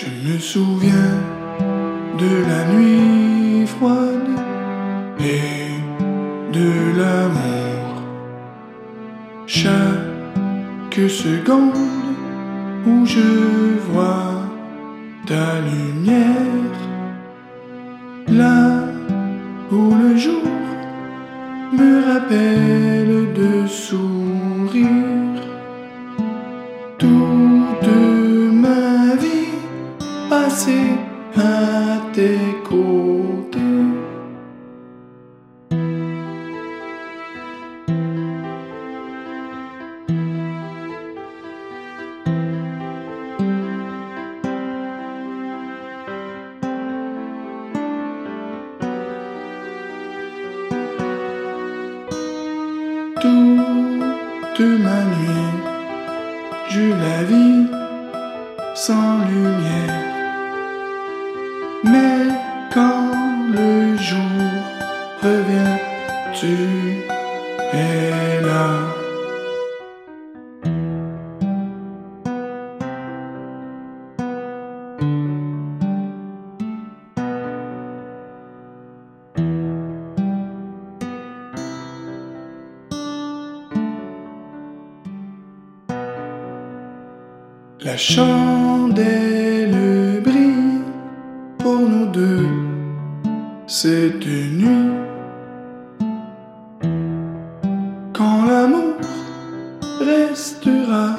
Je me souviens de la nuit froide et de l'amour. Chaque seconde où je vois ta lumière, là où le jour me rappelle de sourire. Passée à tes côtés. Toute ma nuit, je la vis sans lumière. Mais quand le jour revient, tu es là. La chandelle deux cette nuit. Quand l'amour restera